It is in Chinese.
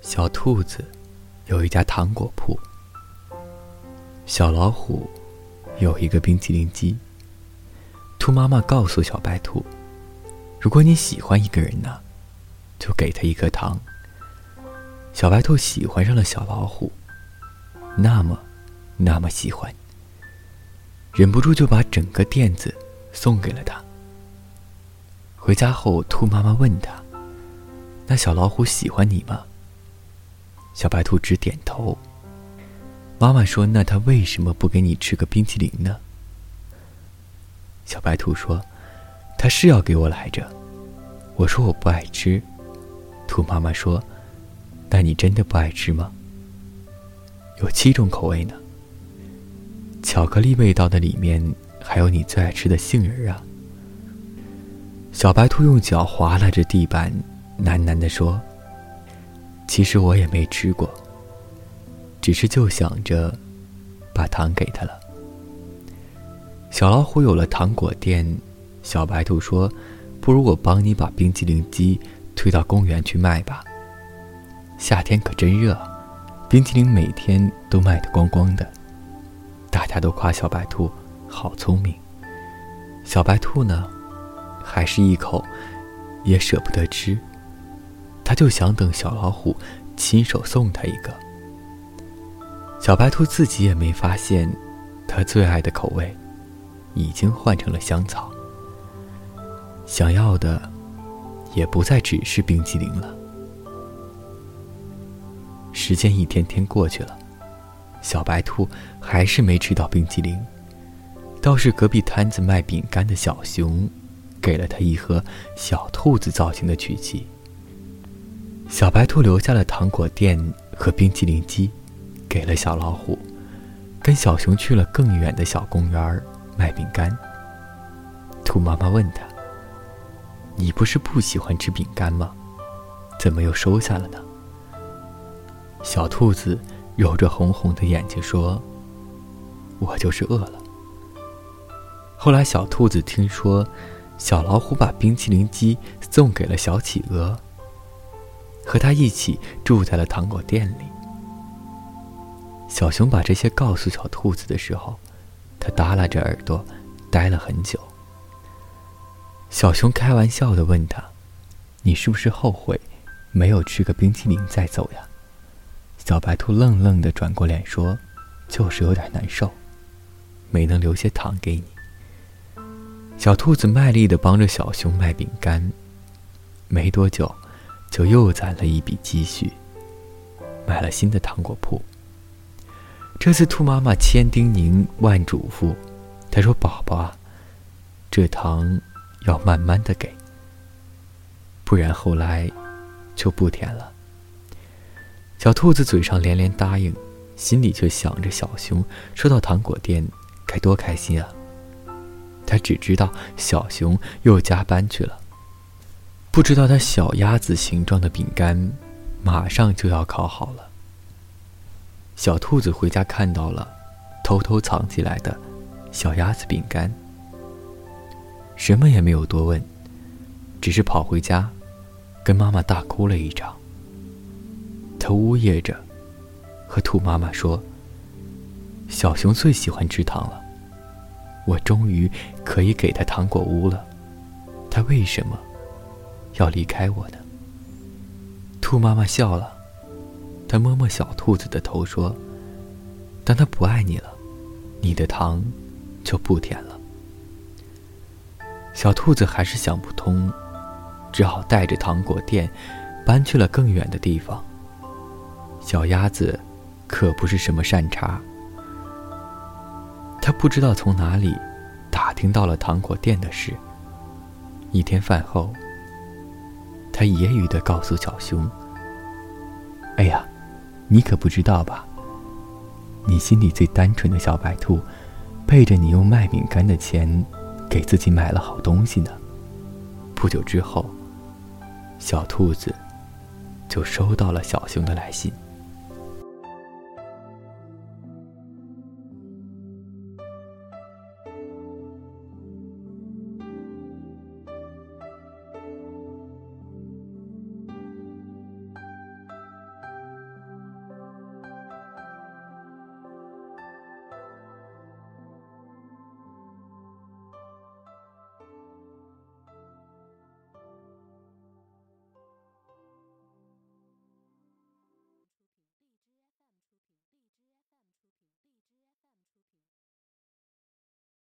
小兔子有一家糖果铺，小老虎有一个冰淇淋机。兔妈妈告诉小白兔：“如果你喜欢一个人呢，就给他一颗糖。”小白兔喜欢上了小老虎，那么，那么喜欢，忍不住就把整个垫子送给了他。回家后，兔妈妈问他：“那小老虎喜欢你吗？”小白兔只点头。妈妈说：“那他为什么不给你吃个冰淇淋呢？”小白兔说：“他是要给我来着。”我说：“我不爱吃。”兔妈妈说：“那你真的不爱吃吗？”有七种口味呢。巧克力味道的里面还有你最爱吃的杏仁啊。小白兔用脚划拉着地板，喃喃地说。其实我也没吃过，只是就想着把糖给他了。小老虎有了糖果店，小白兔说：“不如我帮你把冰淇淋机推到公园去卖吧。夏天可真热，冰淇淋每天都卖得光光的。大家都夸小白兔好聪明。小白兔呢，还是一口也舍不得吃。”他就想等小老虎亲手送他一个。小白兔自己也没发现，他最爱的口味已经换成了香草。想要的也不再只是冰淇淋了。时间一天天过去了，小白兔还是没吃到冰淇淋，倒是隔壁摊子卖饼干的小熊，给了他一盒小兔子造型的曲奇。小白兔留下了糖果店和冰淇淋机，给了小老虎，跟小熊去了更远的小公园卖饼干。兔妈妈问他：“你不是不喜欢吃饼干吗？怎么又收下了呢？”小兔子揉着红红的眼睛说：“我就是饿了。”后来，小兔子听说，小老虎把冰淇淋机送给了小企鹅。和他一起住在了糖果店里。小熊把这些告诉小兔子的时候，他耷拉着耳朵，呆了很久。小熊开玩笑的问他：“你是不是后悔没有吃个冰淇淋再走呀？”小白兔愣愣的转过脸说：“就是有点难受，没能留些糖给你。”小兔子卖力的帮着小熊卖饼干，没多久。就又攒了一笔积蓄，买了新的糖果铺。这次兔妈妈千叮咛万嘱咐，她说：“宝宝啊，这糖要慢慢的给，不然后来就不甜了。”小兔子嘴上连连答应，心里却想着小熊收到糖果店该多开心啊。他只知道小熊又加班去了。不知道他小鸭子形状的饼干，马上就要烤好了。小兔子回家看到了，偷偷藏起来的小鸭子饼干，什么也没有多问，只是跑回家，跟妈妈大哭了一场。他呜咽着，和兔妈妈说：“小熊最喜欢吃糖了，我终于可以给他糖果屋了，他为什么？”要离开我的。兔妈妈笑了，她摸摸小兔子的头说：“当他不爱你了，你的糖就不甜了。”小兔子还是想不通，只好带着糖果店搬去了更远的地方。小鸭子可不是什么善茬，他不知道从哪里打听到了糖果店的事。一天饭后。他揶揄的告诉小熊：“哎呀，你可不知道吧？你心里最单纯的小白兔，背着你用卖饼干的钱，给自己买了好东西呢。不久之后，小兔子就收到了小熊的来信。”